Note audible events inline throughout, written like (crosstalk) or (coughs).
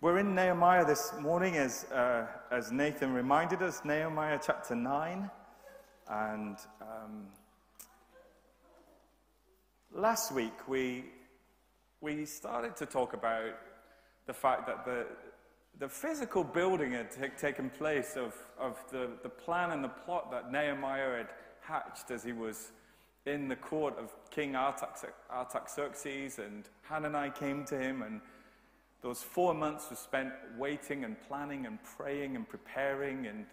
We're in Nehemiah this morning, as, uh, as Nathan reminded us, Nehemiah chapter 9. And um, last week we, we started to talk about the fact that the, the physical building had t- taken place of, of the, the plan and the plot that Nehemiah had hatched as he was in the court of King Artaxerxes, and Hanani came to him, and those four months were spent waiting and planning and praying and preparing, and,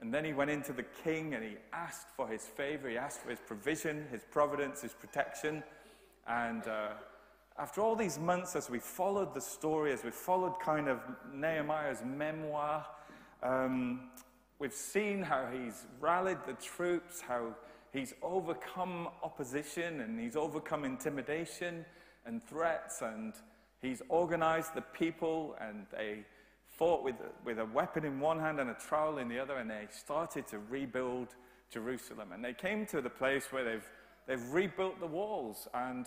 and then he went into the king and he asked for his favor, he asked for his provision, his providence, his protection, and uh, after all these months, as we followed the story, as we followed kind of Nehemiah's memoir, um, we've seen how he's rallied the troops, how he's overcome opposition and he's overcome intimidation and threats, and he's organized the people, and they fought with, with a weapon in one hand and a trowel in the other, and they started to rebuild Jerusalem. And they came to the place where they've, they've rebuilt the walls. And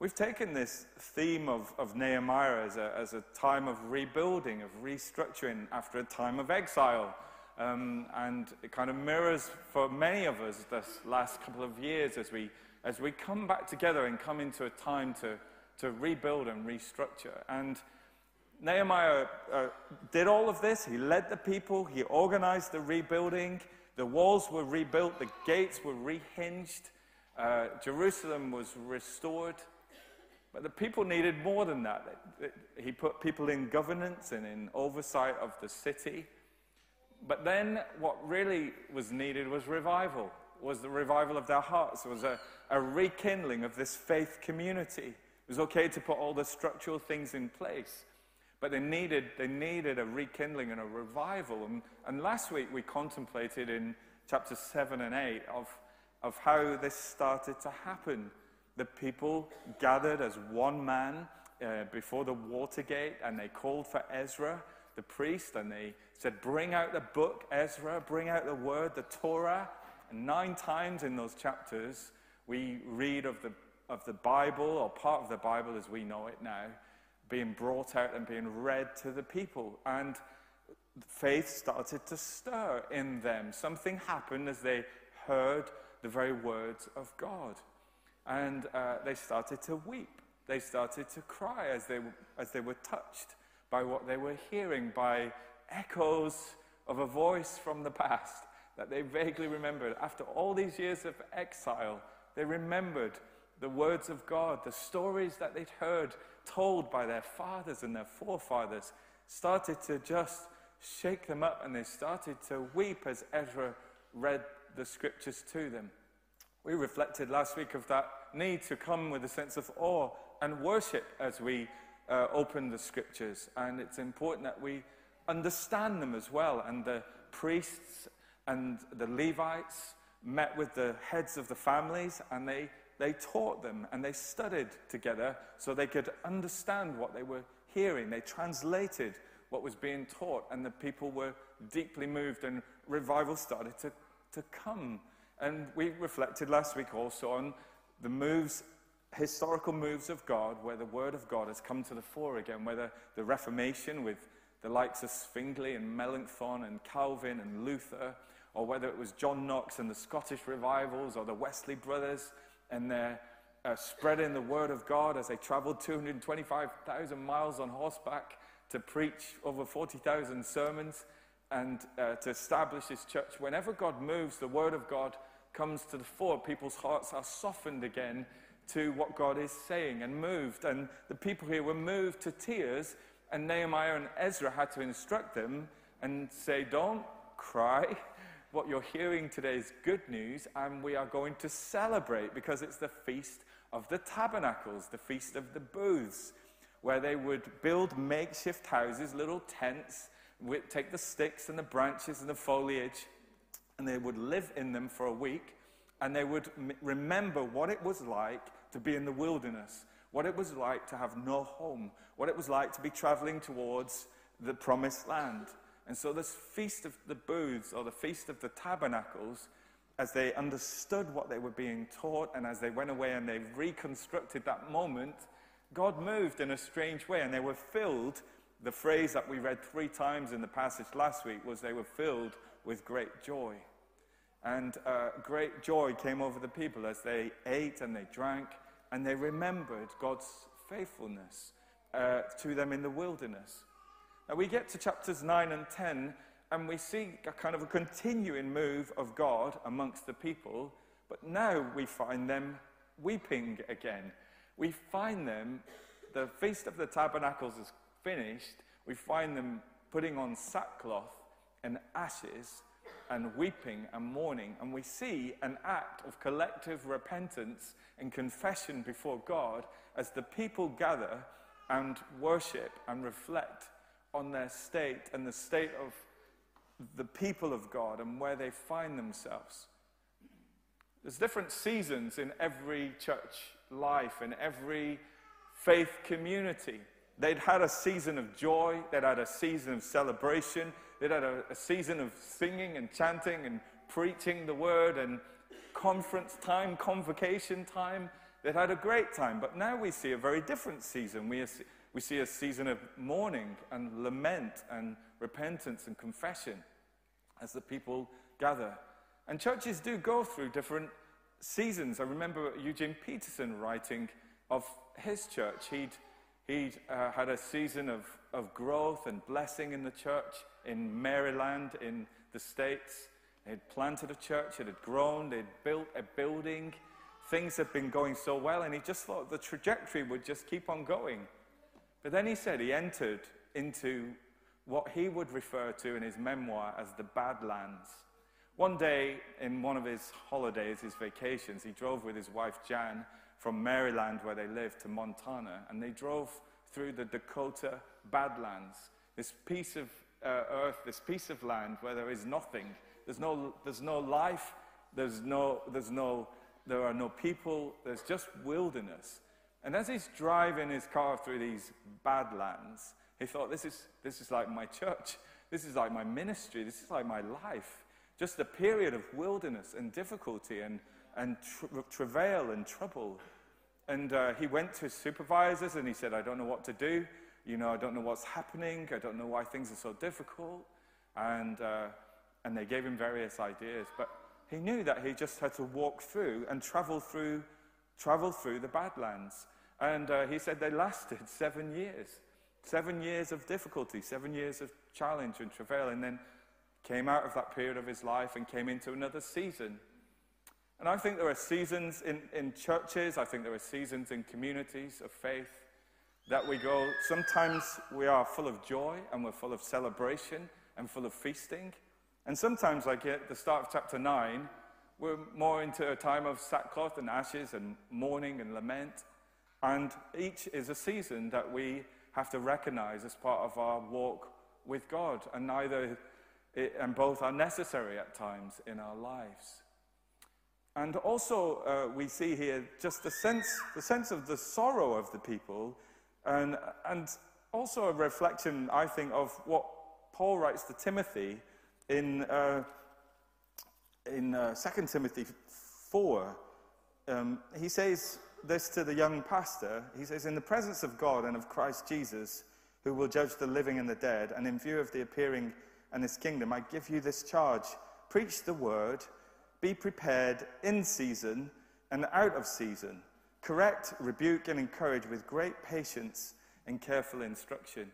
We've taken this theme of, of Nehemiah as a, as a time of rebuilding, of restructuring after a time of exile. Um, and it kind of mirrors for many of us this last couple of years as we, as we come back together and come into a time to, to rebuild and restructure. And Nehemiah uh, did all of this. He led the people, he organized the rebuilding. The walls were rebuilt, the gates were rehinged, uh, Jerusalem was restored. But the people needed more than that. He put people in governance and in oversight of the city. But then what really was needed was revival, was the revival of their hearts, was a, a rekindling of this faith community. It was okay to put all the structural things in place, but they needed, they needed a rekindling and a revival. And, and last week we contemplated in chapters 7 and 8 of, of how this started to happen the people gathered as one man uh, before the water gate and they called for Ezra, the priest, and they said, Bring out the book, Ezra, bring out the word, the Torah. And nine times in those chapters, we read of the, of the Bible, or part of the Bible as we know it now, being brought out and being read to the people. And faith started to stir in them. Something happened as they heard the very words of God. And uh, they started to weep. They started to cry as they, as they were touched by what they were hearing, by echoes of a voice from the past that they vaguely remembered. After all these years of exile, they remembered the words of God, the stories that they'd heard told by their fathers and their forefathers, started to just shake them up and they started to weep as Ezra read the scriptures to them. We reflected last week of that need to come with a sense of awe and worship as we uh, open the scriptures. And it's important that we understand them as well. And the priests and the Levites met with the heads of the families and they, they taught them and they studied together so they could understand what they were hearing. They translated what was being taught, and the people were deeply moved, and revival started to, to come and we reflected last week also on the moves, historical moves of God, where the Word of God has come to the fore again, whether the Reformation with the likes of Zwingli and Melanchthon and Calvin and Luther, or whether it was John Knox and the Scottish revivals, or the Wesley brothers and their uh, spreading the Word of God as they traveled 225,000 miles on horseback to preach over 40,000 sermons and uh, to establish his church. Whenever God moves, the word of God comes to the fore. People's hearts are softened again to what God is saying and moved. And the people here were moved to tears, and Nehemiah and Ezra had to instruct them and say, Don't cry. (laughs) What you're hearing today is good news, and we are going to celebrate because it's the feast of the tabernacles, the feast of the booths, where they would build makeshift houses, little tents take the sticks and the branches and the foliage, and they would live in them for a week, and they would m- remember what it was like to be in the wilderness, what it was like to have no home, what it was like to be traveling towards the promised land. And so, this Feast of the Booths, or the Feast of the Tabernacles, as they understood what they were being taught, and as they went away and they reconstructed that moment, God moved in a strange way, and they were filled the phrase that we read three times in the passage last week was they were filled with great joy. And uh, great joy came over the people as they ate and they drank and they remembered God's faithfulness uh, to them in the wilderness. Now we get to chapters 9 and 10 and we see a kind of a continuing move of God amongst the people, but now we find them weeping again. We find them, the Feast of the Tabernacles is finished, we find them putting on sackcloth and ashes and weeping and mourning. And we see an act of collective repentance and confession before God as the people gather and worship and reflect on their state and the state of the people of God and where they find themselves. There's different seasons in every church life, in every faith community. They'd had a season of joy, they'd had a season of celebration, they'd had a, a season of singing and chanting and preaching the word and conference time, convocation time. They'd had a great time, but now we see a very different season. We, we see a season of mourning and lament and repentance and confession as the people gather. And churches do go through different seasons. I remember Eugene Peterson writing of his church. He'd, he'd uh, had a season of, of growth and blessing in the church in Maryland, in the States. He'd planted a church, it had grown, they'd built a building. Things had been going so well, and he just thought the trajectory would just keep on going. But then he said he entered into what he would refer to in his memoir as the Badlands. One day, in one of his holidays, his vacations, he drove with his wife Jan from Maryland, where they lived, to Montana, and they drove through the Dakota Badlands, this piece of uh, earth, this piece of land where there is nothing. There's no, there's no life, there's no, there's no, there are no people, there's just wilderness. And as he's driving his car through these badlands, he thought, this is, this is like my church. This is like my ministry. This is like my life. Just a period of wilderness and difficulty and, and tra- travail and trouble. And uh, he went to his supervisors and he said, I don't know what to do. You know, I don't know what's happening. I don't know why things are so difficult. And, uh, and they gave him various ideas. But he knew that he just had to walk through and travel through, travel through the Badlands. And uh, he said they lasted seven years. Seven years of difficulty, seven years of challenge and travail, and then came out of that period of his life and came into another season. And I think there are seasons in, in churches, I think there are seasons in communities of faith that we go, sometimes we are full of joy and we're full of celebration and full of feasting. And sometimes, like at the start of chapter 9, we're more into a time of sackcloth and ashes and mourning and lament. And each is a season that we have to recognize as part of our walk with God. And neither it, and both are necessary at times in our lives. And also, uh, we see here just the sense, the sense of the sorrow of the people, and, and also a reflection, I think, of what Paul writes to Timothy in, uh, in uh, 2 Timothy 4. Um, he says, this to the young pastor. He says, In the presence of God and of Christ Jesus, who will judge the living and the dead, and in view of the appearing and his kingdom, I give you this charge preach the word, be prepared in season and out of season. Correct, rebuke, and encourage with great patience and careful instruction.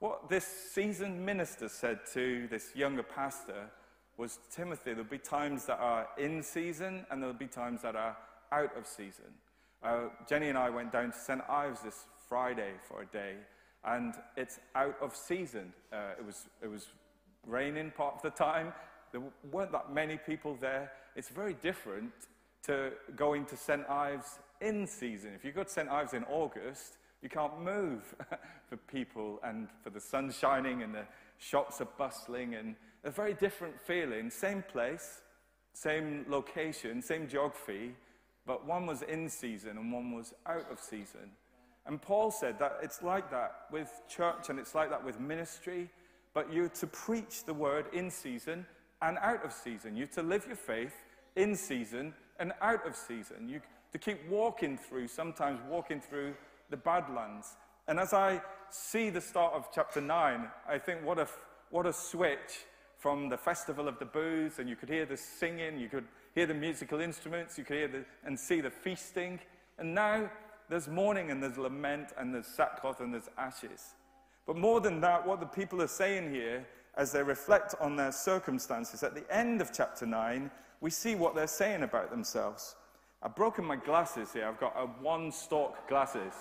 What this seasoned minister said to this younger pastor was Timothy, there'll be times that are in season and there'll be times that are out of season. Uh, Jenny and I went down to St. Ives this Friday for a day, and it's out of season. Uh, it, was, it was raining part of the time. There weren't that many people there. It's very different to going to St. Ives in season. If you go to St. Ives in August, you can't move (laughs) for people and for the sun shining and the shops are bustling and a very different feeling. Same place, same location, same geography, but one was in season and one was out of season. And Paul said that it's like that with church and it's like that with ministry, but you're to preach the word in season and out of season. You're to live your faith in season and out of season. You to keep walking through, sometimes walking through the badlands And as I see the start of chapter 9, I think what a, what a switch from the festival of the booths, and you could hear the singing, you could hear the musical instruments, you could hear the, and see the feasting. And now there's mourning and there's lament and there's sackcloth and there's ashes. But more than that, what the people are saying here as they reflect on their circumstances, at the end of chapter 9, we see what they're saying about themselves. I've broken my glasses here. I've got a one stalk glasses.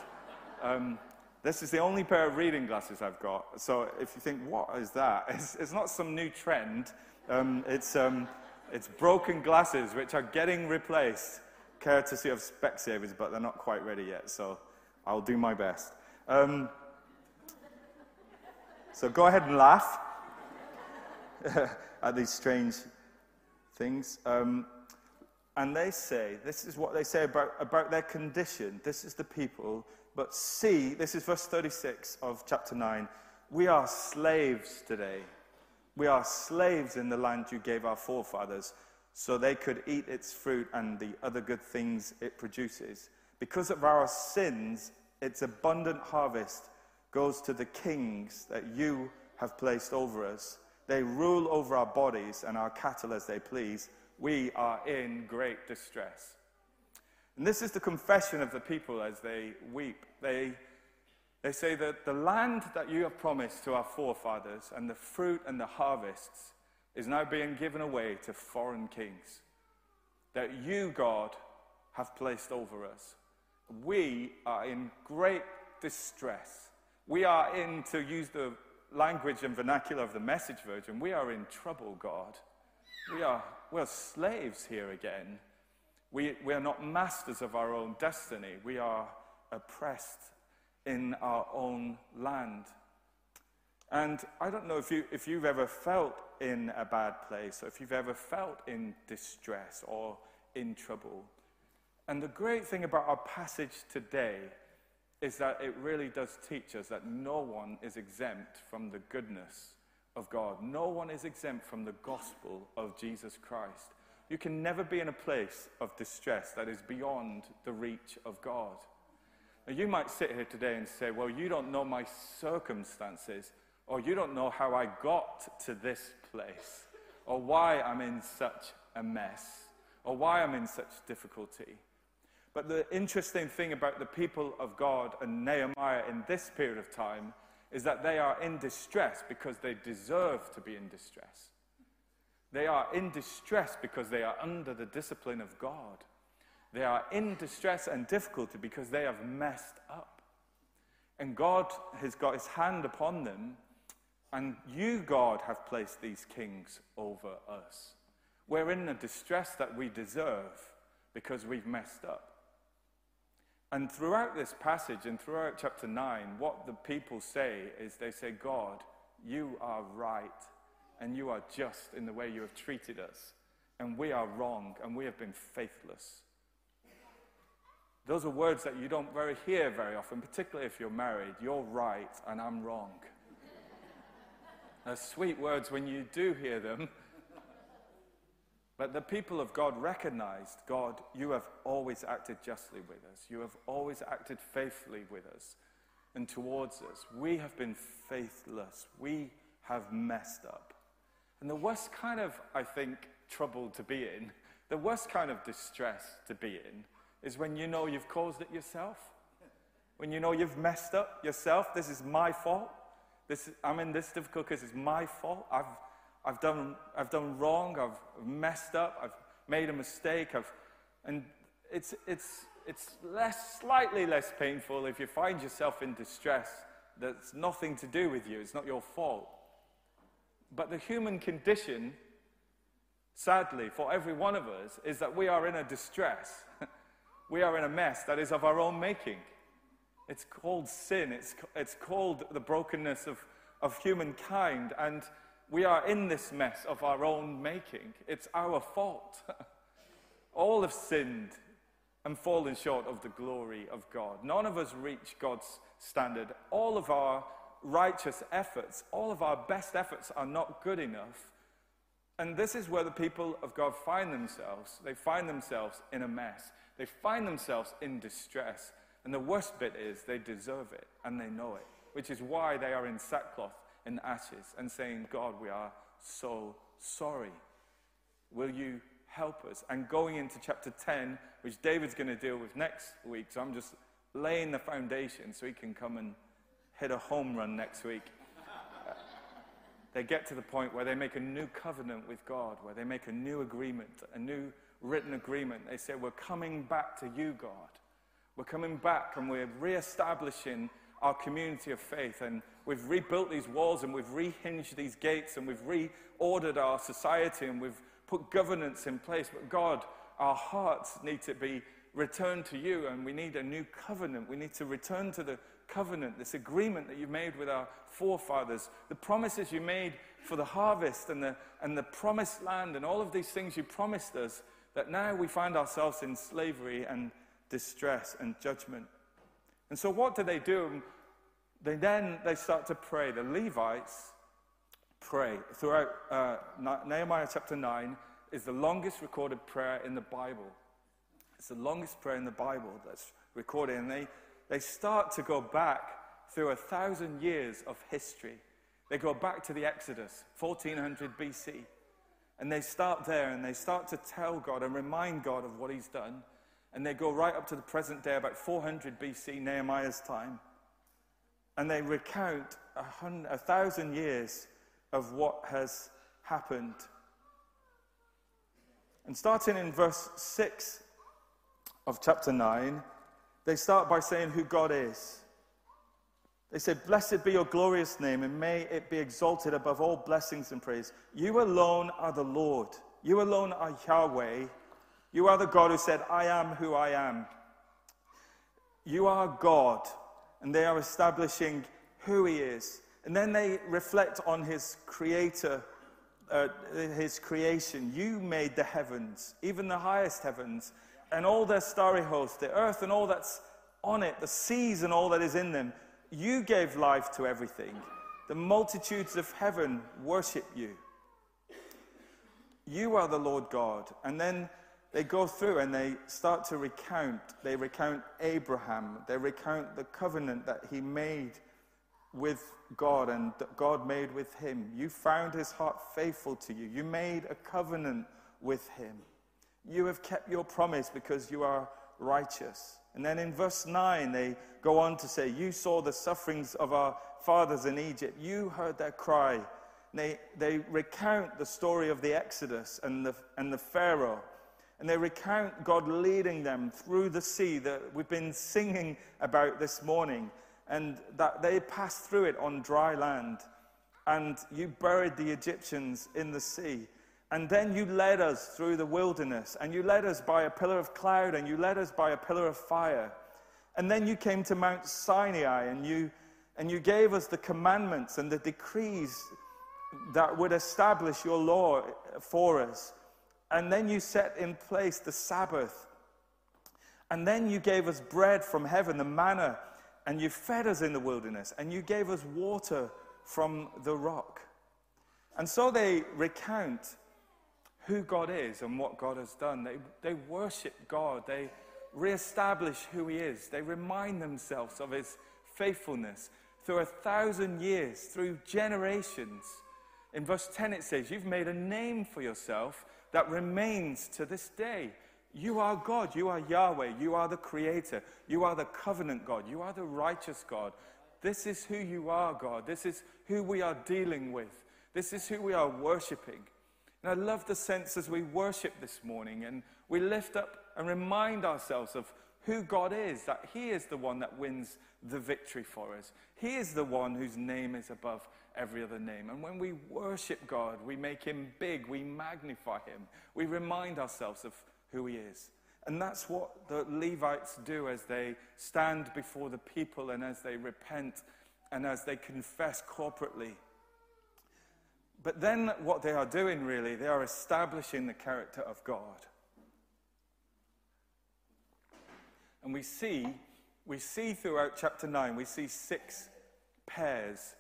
Um, this is the only pair of reading glasses I've got. So if you think, what is that? (laughs) It's, it's not some new trend. Um, it's, um, it's broken glasses which are getting replaced, courtesy of Specsavers, but they're not quite ready yet. So I'll do my best. Um, so go ahead and laugh (laughs) at these strange things. Um, and they say, this is what they say about, about their condition. This is the people. But see, this is verse 36 of chapter 9. We are slaves today. We are slaves in the land you gave our forefathers so they could eat its fruit and the other good things it produces. Because of our sins, its abundant harvest goes to the kings that you have placed over us. They rule over our bodies and our cattle as they please. We are in great distress. And this is the confession of the people as they weep. They, they say that the land that you have promised to our forefathers and the fruit and the harvests is now being given away to foreign kings. That you, God, have placed over us. We are in great distress. We are in, to use the language and vernacular of the message version, we are in trouble, God. We are we're slaves here again. We, we are not masters of our own destiny. We are oppressed in our own land. And I don't know if, you, if you've ever felt in a bad place or if you've ever felt in distress or in trouble. And the great thing about our passage today is that it really does teach us that no one is exempt from the goodness of God. No one is exempt from the gospel of Jesus Christ. You can never be in a place of distress that is beyond the reach of God. Now, you might sit here today and say, Well, you don't know my circumstances, or you don't know how I got to this place, or why I'm in such a mess, or why I'm in such difficulty. But the interesting thing about the people of God and Nehemiah in this period of time is that they are in distress because they deserve to be in distress. They are in distress because they are under the discipline of God. They are in distress and difficulty because they have messed up. And God has got his hand upon them, and you, God, have placed these kings over us. We're in the distress that we deserve because we've messed up. And throughout this passage and throughout chapter 9, what the people say is they say, God, you are right and you are just in the way you have treated us, and we are wrong and we have been faithless. Those are words that you don't very hear very often, particularly if you're married. You're right and I'm wrong. They're sweet words when you do hear them, but the people of God recognized, God, you have always acted justly with us. You have always acted faithfully with us and towards us. We have been faithless. We have messed up. And the worst kind of, I think, trouble to be in, the worst kind of distress to be in, is when you know you've caused it yourself. When you know you've messed up yourself. This is my fault. This, I'm in this difficult because it's my fault. I've I've done, I've done wrong, I've messed up, I've made a mistake, I've, and it's, it's, it's less, slightly less painful if you find yourself in distress that's nothing to do with you, it's not your fault. But the human condition, sadly, for every one of us, is that we are in a distress. (laughs) we are in a mess that is of our own making. It's called sin, it's, it's called the brokenness of, of humankind. And we are in this mess of our own making. It's our fault. (laughs) All have sinned and fallen short of the glory of God. None of us reach God's standard. All of our righteous efforts, all of our best efforts are not good enough. And this is where the people of God find themselves. They find themselves in a mess. They find themselves in distress And the worst bit is they deserve it and they know it, which is why they are in sackcloth and ashes and saying, God, we are so sorry. Will you help us? And going into chapter 10, which David's going to deal with next week, so I'm just laying the foundation so he can come and hit a home run next week. Uh, they get to the point where they make a new covenant with God, where they make a new agreement, a new written agreement. They say, We're coming back to you, God. We're coming back and we're re-establishing our community of faith. And we've rebuilt these walls and we've rehinged these gates and we've reordered our society and we've put governance in place. But God, our hearts need to be returned to you and we need a new covenant. We need to return to the covenant, this agreement that you made with our forefathers, the promises you made for the harvest and the, and the promised land and all of these things you promised us that now we find ourselves in slavery and distress and judgment. And so what do they do? They then they start to pray. The Levites pray throughout uh, Nehemiah chapter 9 is the longest recorded prayer in the Bible. It's the longest prayer in the Bible that's recorded. And they, they start to go back through a thousand years of history. They go back to the Exodus, 1400 BC. And they start there and they start to tell God and remind God of what He's done. And they go right up to the present day, about 400 BC, Nehemiah's time. And they recount a, hundred, a thousand years of what has happened. And starting in verse 6 of chapter 9, they start by saying who God is. They say, Blessed be your glorious name, and may it be exalted above all blessings and praise. You alone are the Lord. You alone are Yahweh. You are the God who said, I am who I am. You are God. And they are establishing who He is. And then they reflect on His Creator, uh, His creation. You made the heavens, even the highest heavens, and all their starry host, the earth and all that's on it, the seas and all that is in them. You gave life to everything. The multitudes of heaven worship you. You are the Lord God. And then they go through and they start to recount. They recount Abraham. They recount the covenant that he made with God and God made with him. You found his heart faithful to you. You made a covenant with him. You have kept your promise because you are righteous. And then in verse 9, they go on to say, You saw the sufferings of our fathers in Egypt. You heard their cry. They, they recount the story of the Exodus and the, and the Pharaoh. And they recount God leading them through the sea that we've been singing about this morning. And that they passed through it on dry land. And you buried the Egyptians in the sea. And then you led us through the wilderness, and you led us by a pillar of cloud, and you led us by a pillar of fire. And then you came to Mount Sinai, and you, and you gave us the commandments and the decrees that would establish your law for us. And then you set in place the Sabbath. And then you gave us bread from heaven, the manna, and you fed us in the wilderness, and you gave us water from the rock. And so they recount who God is and what God has done. They, they worship God. They reestablish who He is. They remind themselves of His faithfulness through a thousand years, through generations. In verse 10, it says, You've made a name for yourself that remains to this day. You are God. You are Yahweh. You are the Creator. You are the covenant God. You are the righteous God. This is who you are, God. This is who we are dealing with. This is who we are worshiping. And I love the sense as we worship this morning and we lift up and remind ourselves of who God is, that He is the one that wins the victory for us. He is the one whose name is above every other name. And when we worship God, we make Him big, we magnify Him, we remind ourselves of who He is. And that's what the Levites do as they stand before the people and as they repent and as they confess corporately but then what they are doing really, they are establishing the character of God. And we see, we see throughout chapter 9, we see six pairs.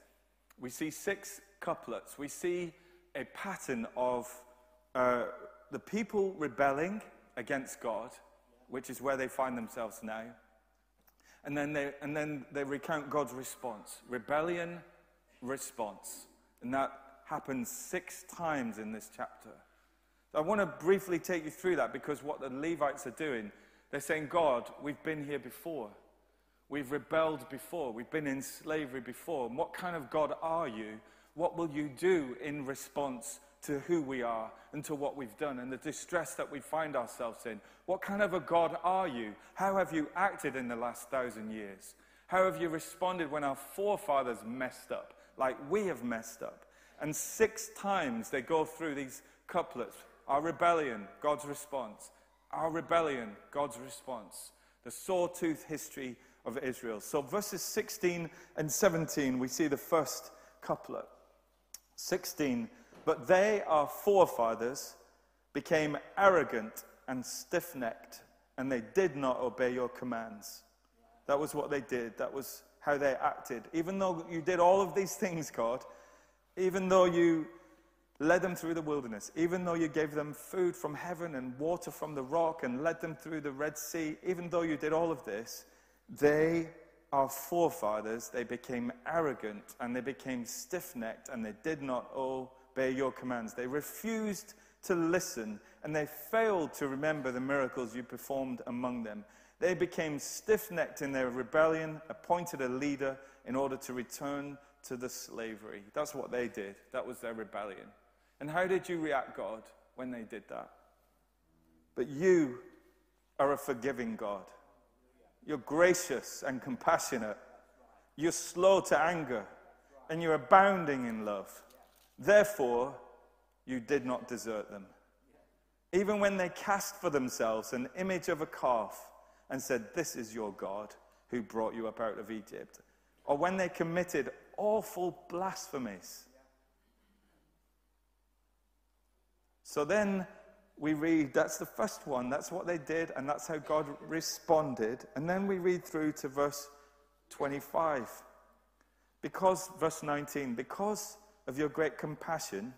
We see six couplets. We see a pattern of uh, the people rebelling against God, which is where they find themselves now. And then they, and then they recount God's response rebellion, response. And that happens six times in this chapter. I want to briefly take you through that because what the Levites are doing, they're saying, God, we've been here before. We've rebelled before. We've been in slavery before. What kind of God are you? What will you do in response to who we are and to what we've done and the distress that we find ourselves in? What kind of a God are you? How have you acted in the last thousand years? How have you responded when our forefathers messed up, like we have messed up? And six times they go through these couplets our rebellion, God's response. Our rebellion, God's response. The sawtooth history of Israel. So, verses 16 and 17, we see the first couplet. 16, but they, our forefathers, became arrogant and stiff necked, and they did not obey your commands. That was what they did. That was how they acted. Even though you did all of these things, God, even though you led them through the wilderness, even though you gave them food from heaven and water from the rock and led them through the Red Sea, even though you did all of this, they, our forefathers, they became arrogant and they became stiff necked and they did not obey your commands. They refused to listen and they failed to remember the miracles you performed among them. They became stiff necked in their rebellion, appointed a leader in order to return to the slavery. That's what they did. That was their rebellion. And how did you react, God, when they did that? But you are a forgiving God. You're gracious and compassionate. You're slow to anger. And you're abounding in love. Therefore, you did not desert them. Even when they cast for themselves an image of a calf and said, This is your God who brought you up out of Egypt. Or when they committed awful blasphemies So then we read, that's the first one, that's what they did, and that's how God responded. And then we read through to verse 25. Because, verse 19, because of your great compassion,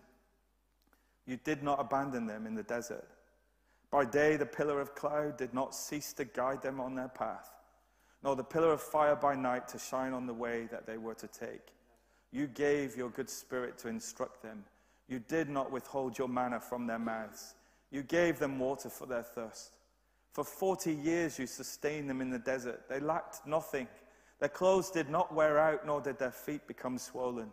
you did not abandon them in the desert. By day, the pillar of cloud did not cease to guide them on their path, nor the pillar of fire by night to shine on the way that they were to take. You gave your good spirit to instruct them. You did not withhold your manna from their mouths. You gave them water for their thirst. For 40 years you sustained them in the desert. They lacked nothing. Their clothes did not wear out, nor did their feet become swollen.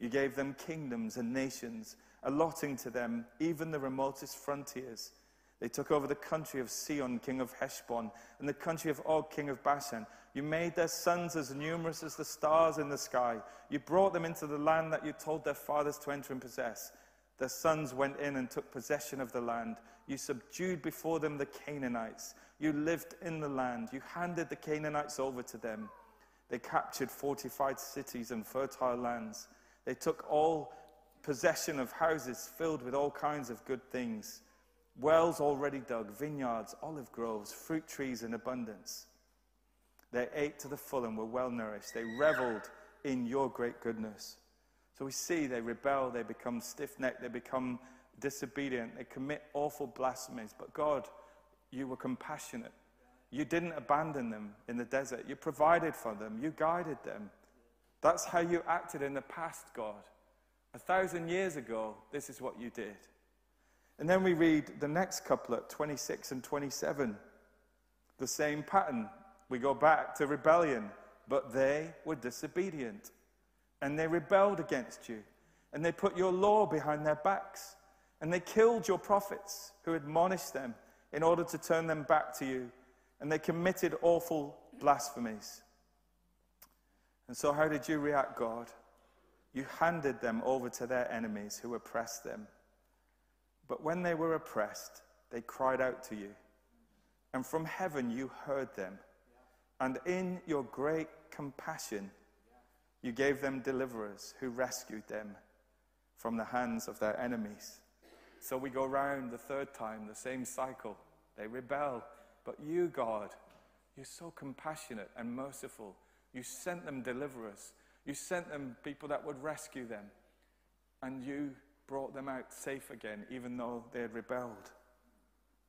You gave them kingdoms and nations, allotting to them even the remotest frontiers. They took over the country of Sihon, king of Heshbon, and the country of Og, king of Bashan. You made their sons as numerous as the stars in the sky. You brought them into the land that you told their fathers to enter and possess. Their sons went in and took possession of the land. You subdued before them the Canaanites. You lived in the land. You handed the Canaanites over to them. They captured fortified cities and fertile lands. They took all possession of houses filled with all kinds of good things wells already dug, vineyards, olive groves, fruit trees in abundance. They ate to the full and were well nourished. They reveled in your great goodness. So we see they rebel, they become stiff necked, they become disobedient, they commit awful blasphemies. But God, you were compassionate. You didn't abandon them in the desert. You provided for them, you guided them. That's how you acted in the past, God. A thousand years ago, this is what you did. And then we read the next couplet, 26 and 27. The same pattern. We go back to rebellion. But they were disobedient. And they rebelled against you. And they put your law behind their backs. And they killed your prophets who admonished them in order to turn them back to you. And they committed awful blasphemies. And so, how did you react, God? You handed them over to their enemies who oppressed them. But when they were oppressed, they cried out to you. And from heaven you heard them. And in your great compassion, you gave them deliverers who rescued them from the hands of their enemies. So we go round the third time, the same cycle. They rebel. But you, God, you're so compassionate and merciful. You sent them deliverers. You sent them people that would rescue them. And you brought them out safe again, even though they had rebelled.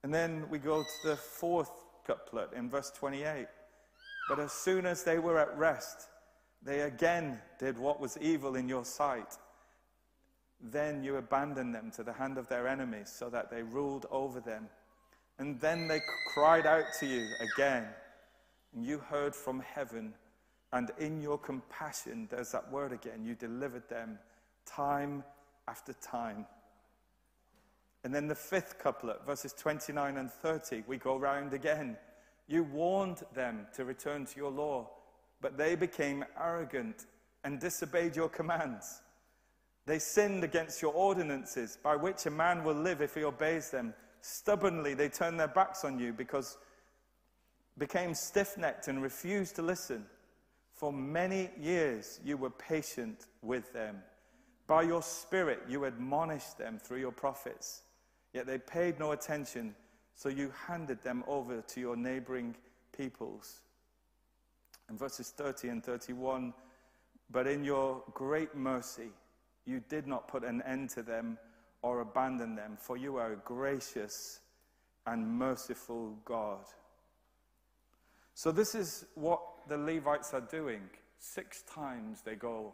And then we go to the fourth couplet in verse 28. But as soon as they were at rest, they again did what was evil in your sight. Then you abandoned them to the hand of their enemies so that they ruled over them. And then they cried out to you again, and you heard from heaven. And in your compassion, there's that word again, you delivered them time after time. And then the fifth couplet, verses 29 and 30, we go round again. You warned them to return to your law, but they became arrogant and disobeyed your commands. They sinned against your ordinances, by which a man will live if he obeys them. Stubbornly, they turned their backs on you because became stiff-necked and refused to listen. For many years you were patient with them. By your spirit you admonished them through your prophets. Yet they paid no attention, so you handed them over to your neighboring peoples. And verses 30 and 31 But in your great mercy, you did not put an end to them or abandon them, for you are a gracious and merciful God. So, this is what the Levites are doing. Six times they go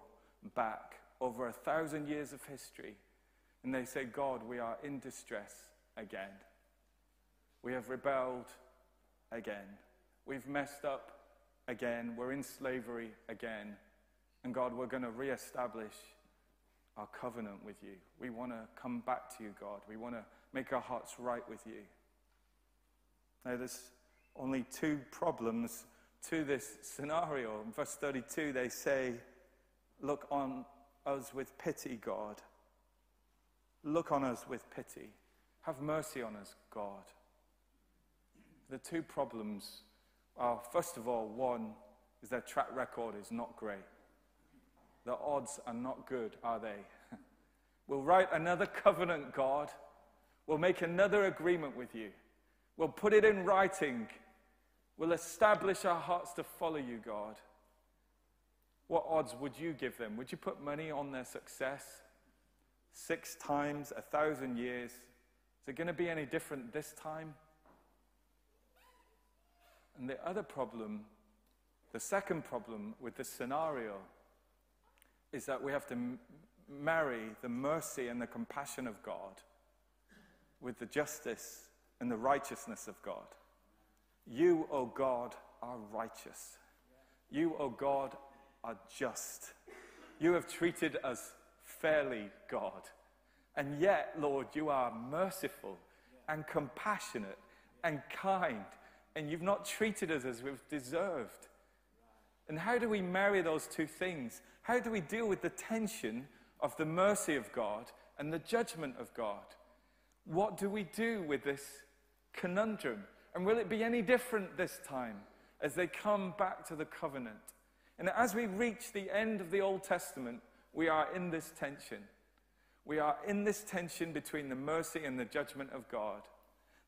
back over a thousand years of history and they say, God, we are in distress again. We have rebelled again. We've messed up again. We're in slavery again. And God, we're going to reestablish our covenant with you. We want to come back to you, God. We want to make our hearts right with you. Now, there's only two problems to this scenario. In verse 32, they say, Look on us with pity, God. Look on us with pity. Have mercy on us, God. The two problems are, first of all, one is their track record is not great. The odds are not good, are they? (laughs) we'll write another covenant, God. We'll make another agreement with you. We'll put it in writing. We'll establish our hearts to follow you, God. What odds would you give them? Would you put money on their success? Six times, a thousand years. Is it going to be any different this time? And the other problem, the second problem with this scenario, is that we have to m- marry the mercy and the compassion of God with the justice and the righteousness of God. You, O oh God, are righteous. You, O oh God, are just. You have treated us fairly, God. And yet, Lord, you are merciful and compassionate and kind, and you've not treated us as we've deserved. And how do we marry those two things? How do we deal with the tension of the mercy of God and the judgment of God? What do we do with this conundrum? And will it be any different this time as they come back to the covenant? And as we reach the end of the Old Testament, we are in this tension. We are in this tension between the mercy and the judgment of God.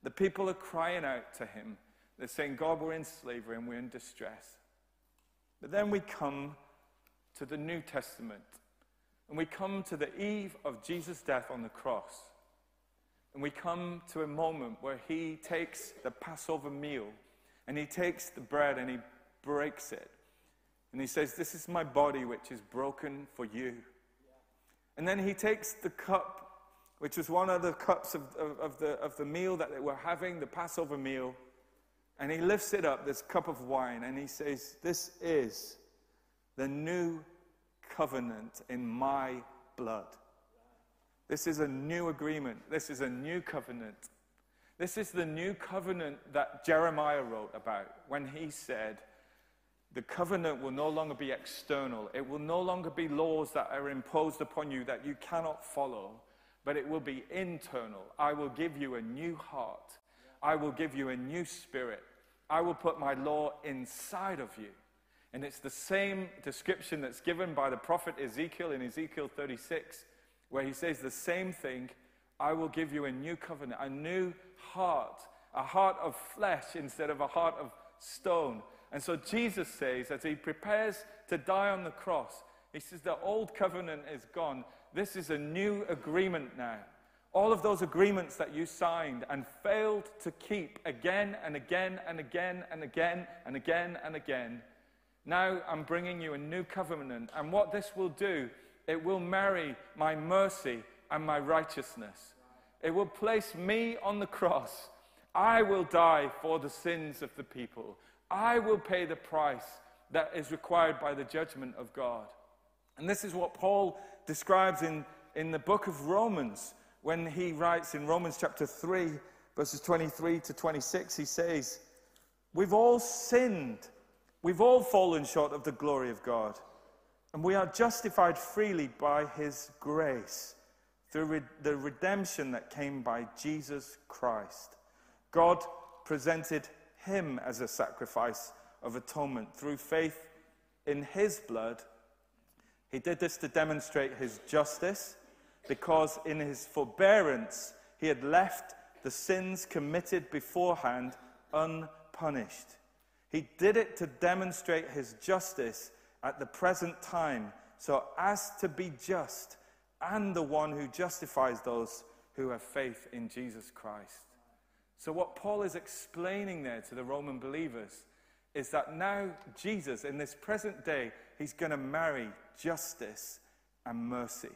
The people are crying out to Him. They're saying, God, we're in slavery and we're in distress. But then we come to the New Testament and we come to the eve of Jesus' death on the cross. And we come to a moment where He takes the Passover meal and He takes the bread and He breaks it. And he says, This is my body which is broken for you. And then he takes the cup, which was one of the cups of, of, of, the, of the meal that they were having, the Passover meal, and he lifts it up, this cup of wine, and he says, This is the new covenant in my blood. This is a new agreement. This is a new covenant. This is the new covenant that Jeremiah wrote about when he said, the covenant will no longer be external. It will no longer be laws that are imposed upon you that you cannot follow, but it will be internal. I will give you a new heart. I will give you a new spirit. I will put my law inside of you. And it's the same description that's given by the prophet Ezekiel in Ezekiel 36, where he says the same thing I will give you a new covenant, a new heart, a heart of flesh instead of a heart of stone and so Jesus says, as he prepares to die on the cross, he says, The old covenant is gone. This is a new agreement now. all of those agreements that you signed and failed to keep again and again and again and again and again and again. Now I'm bringing you a new covenant. And what this will do, it will marry my mercy and my righteousness. It will place me on the cross. I will die for the sins of the people. I will pay the price that is required by the judgment of God. And this is what Paul describes in, in the book of Romans when he writes in Romans chapter 3, verses 23 to 26, he says, We've all sinned. We've all fallen short of the glory of God. And we are justified freely by his grace through the redemption that came by Jesus Christ. God presented him as a sacrifice of atonement through faith in his blood. He did this to demonstrate his justice because in his forbearance he had left the sins committed beforehand unpunished. He did it to demonstrate his justice at the present time, so as to be just and the one who justifies those who have faith in Jesus Christ. So, what Paul is explaining there to the Roman believers is that now Jesus, in this present day, he's going to marry justice and mercy.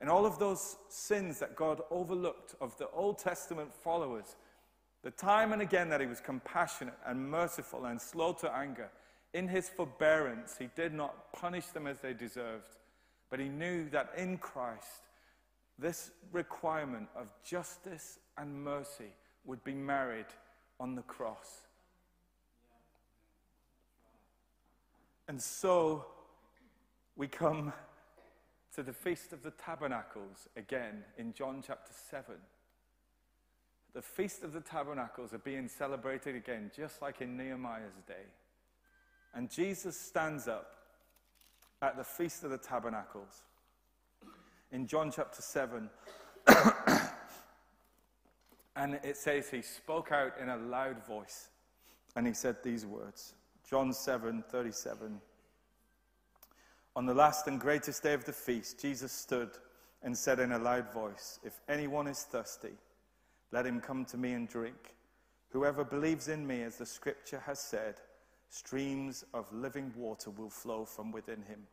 And all of those sins that God overlooked of the Old Testament followers, the time and again that he was compassionate and merciful and slow to anger, in his forbearance, he did not punish them as they deserved, but he knew that in Christ, this requirement of justice and mercy would be married on the cross. And so we come to the Feast of the Tabernacles again in John chapter 7. The Feast of the Tabernacles are being celebrated again, just like in Nehemiah's day. And Jesus stands up at the Feast of the Tabernacles in John chapter 7. (coughs) and it says he spoke out in a loud voice and he said these words John 7 37. On the last and greatest day of the feast, Jesus stood and said in a loud voice, If anyone is thirsty, let him come to me and drink. Whoever believes in me, as the scripture has said, streams of living water will flow from within him.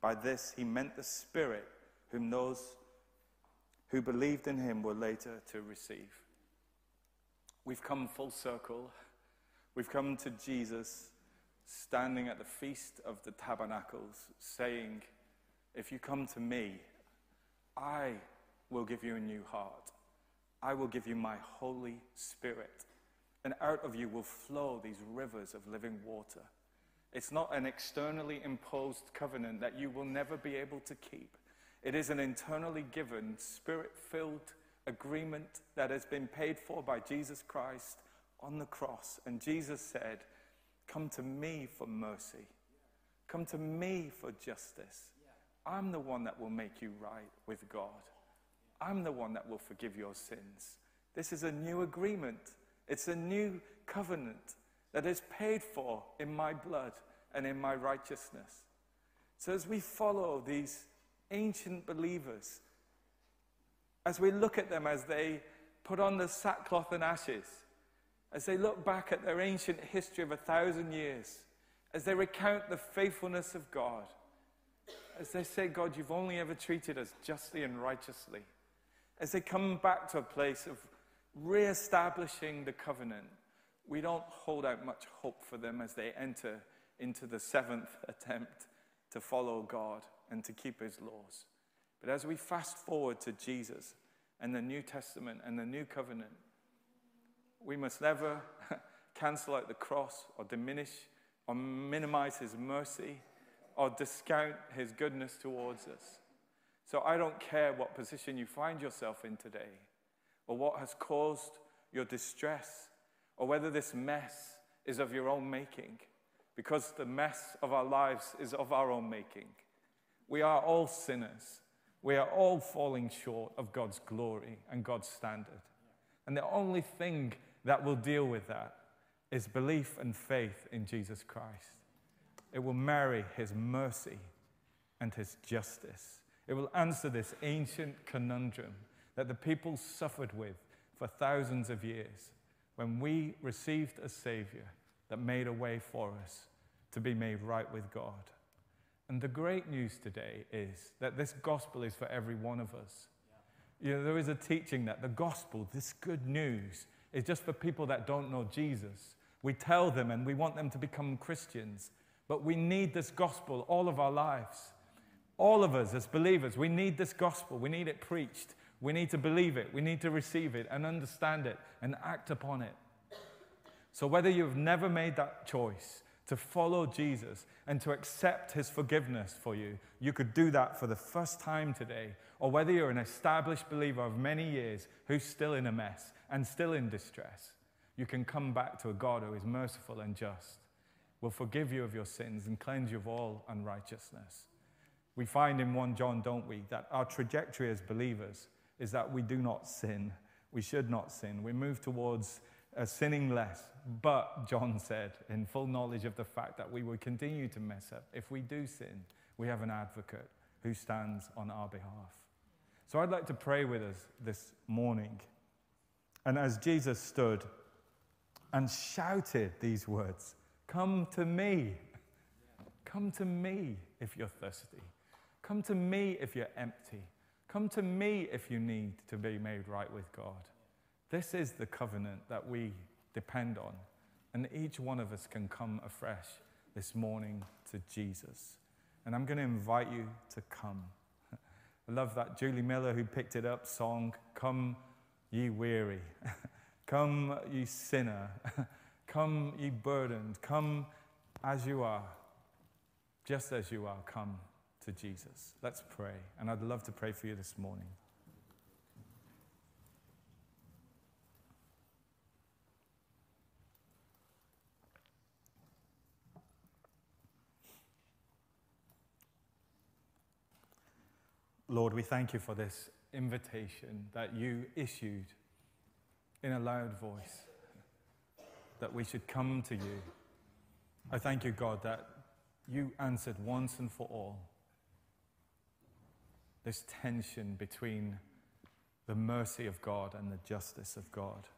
By this he meant the Spirit, whom those who believed in him were later to receive. We've come full circle. We've come to Jesus standing at the Feast of the Tabernacles, saying, If you come to me, I will give you a new heart. I will give you my Holy Spirit. And out of you will flow these rivers of living water. It's not an externally imposed covenant that you will never be able to keep. It is an internally given, spirit filled agreement that has been paid for by Jesus Christ on the cross. And Jesus said, Come to me for mercy. Come to me for justice. I'm the one that will make you right with God. I'm the one that will forgive your sins. This is a new agreement. It's a new covenant that is paid for in my blood and in my righteousness. So, as we follow these ancient believers, as we look at them as they put on the sackcloth and ashes, as they look back at their ancient history of a thousand years, as they recount the faithfulness of God, as they say, God, you've only ever treated us justly and righteously, as they come back to a place of re-establishing the covenant, we don't hold out much hope for them as they enter into the seventh attempt to follow God and to keep his laws. But as we fast forward to Jesus and the New Testament and the New Covenant, we must never (laughs) cancel out the cross or diminish or minimize his mercy or discount his goodness towards us. So I don't care what position you find yourself in today or what has caused your distress or whether this mess is of your own making, because the mess of our lives is of our own making. We are all sinners. We are all falling short of God's glory and God's standard. And the only thing that will deal with that is belief and faith in Jesus Christ. It will marry his mercy and his justice. It will answer this ancient conundrum that the people suffered with for thousands of years when we received a Savior that made a way for us to be made right with God. And the great news today is that this gospel is for every one of us. You know, there is a teaching that the gospel, this good news, is just for people that don't know Jesus. We tell them and we want them to become Christians, but we need this gospel all of our lives. All of us as believers, we need this gospel. We need it preached. We need to believe it. We need to receive it and understand it and act upon it. So, whether you've never made that choice to follow Jesus and to accept his forgiveness for you, you could do that for the first time today. Or whether you're an established believer of many years who's still in a mess and still in distress, you can come back to a God who is merciful and just, will forgive you of your sins and cleanse you of all unrighteousness. We find in 1 John, don't we, that our trajectory as believers is that we do not sin. We should not sin. We move towards uh, sinning less. But, John said, in full knowledge of the fact that we would continue to mess up, if we do sin, we have an advocate who stands on our behalf. So I'd like to pray with us this morning. And as Jesus stood and shouted these words, Come to me. Come to me if you're thirsty. Come to me if you're empty. Come to me if you need to be made right with God. This is the covenant that we depend on. And each one of us can come afresh this morning to Jesus. And I'm going to invite you to come. I love that Julie Miller, who picked it up, song, Come Ye Weary. (laughs) come, ye sinner. (laughs) come, ye burdened. Come as you are. Just as you are, come to Jesus. Let's pray. And I'd love to pray for you this morning. Lord, we thank you for this invitation that you issued in a loud voice that we should come to you. I thank you, God, that you answered once and for all this tension between the mercy of God and the justice of God.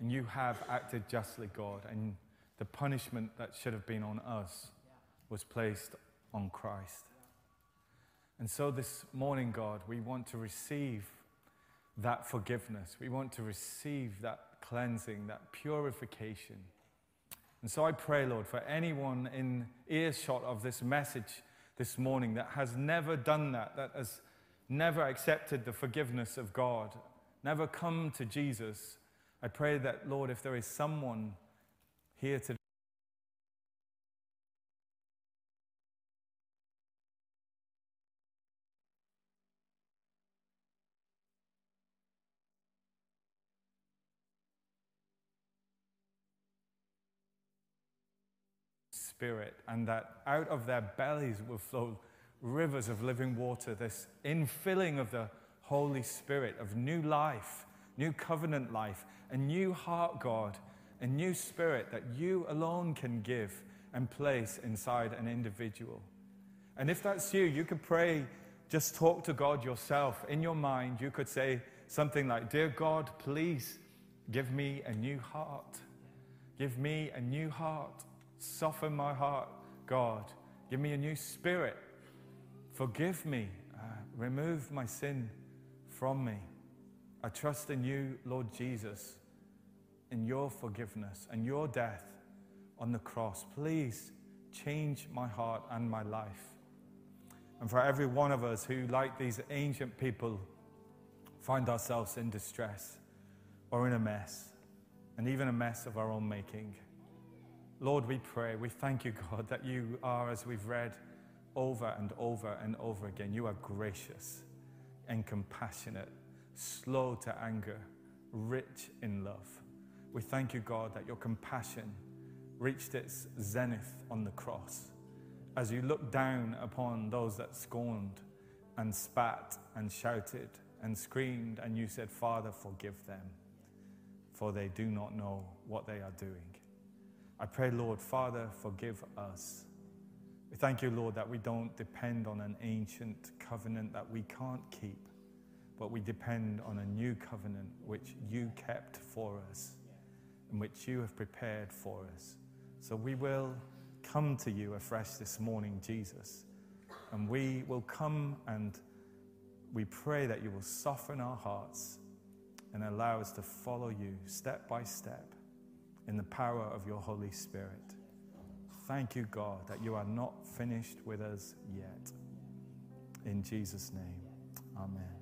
And you have acted justly, God, and the punishment that should have been on us was placed on Christ. And so this morning, God, we want to receive that forgiveness. We want to receive that cleansing, that purification. And so I pray, Lord, for anyone in earshot of this message this morning that has never done that, that has never accepted the forgiveness of God, never come to Jesus, I pray that, Lord, if there is someone here today, Spirit, and that out of their bellies will flow rivers of living water, this infilling of the Holy Spirit, of new life, new covenant life, a new heart, God, a new spirit that you alone can give and place inside an individual. And if that's you, you could pray, just talk to God yourself. In your mind, you could say something like, Dear God, please give me a new heart. Give me a new heart. Soften my heart, God. Give me a new spirit. Forgive me. Uh, remove my sin from me. I trust in you, Lord Jesus, in your forgiveness and your death on the cross. Please change my heart and my life. And for every one of us who, like these ancient people, find ourselves in distress or in a mess, and even a mess of our own making. Lord, we pray, we thank you, God, that you are, as we've read over and over and over again, you are gracious and compassionate, slow to anger, rich in love. We thank you, God, that your compassion reached its zenith on the cross as you looked down upon those that scorned and spat and shouted and screamed, and you said, Father, forgive them, for they do not know what they are doing. I pray, Lord, Father, forgive us. We thank you, Lord, that we don't depend on an ancient covenant that we can't keep, but we depend on a new covenant which you kept for us and which you have prepared for us. So we will come to you afresh this morning, Jesus, and we will come and we pray that you will soften our hearts and allow us to follow you step by step in the power of your Holy Spirit. Thank you, God, that you are not finished with us yet. In Jesus' name, amen.